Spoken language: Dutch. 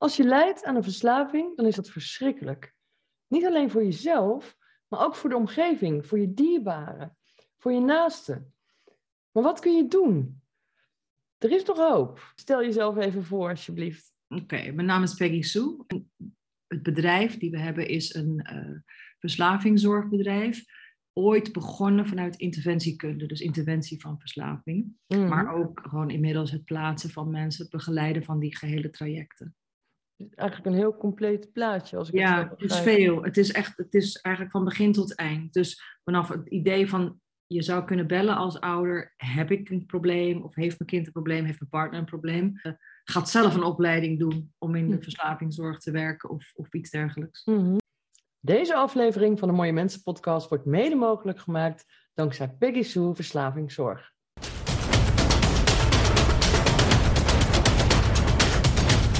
Als je lijdt aan een verslaving, dan is dat verschrikkelijk. Niet alleen voor jezelf, maar ook voor de omgeving, voor je dierbaren, voor je naasten. Maar wat kun je doen? Er is toch hoop. Stel jezelf even voor, alsjeblieft. Oké, mijn naam is Peggy Sue. Het bedrijf die we hebben is een uh, verslavingszorgbedrijf. Ooit begonnen vanuit interventiekunde, dus interventie van verslaving. Mhm. Maar ook gewoon inmiddels het plaatsen van mensen, het begeleiden van die gehele trajecten. Eigenlijk een heel compleet plaatje. Als ik Ja, het, het is veel. Het is echt, het is eigenlijk van begin tot eind. Dus vanaf het idee van je zou kunnen bellen als ouder, heb ik een probleem of heeft mijn kind een probleem, heeft mijn partner een probleem. Eh, gaat zelf een opleiding doen om in de Hm. verslavingszorg te werken of, of iets dergelijks. Mhm. Deze aflevering van de Mooie Mensen podcast wordt mede mogelijk gemaakt dankzij Peggy Sue Verslavingszorg.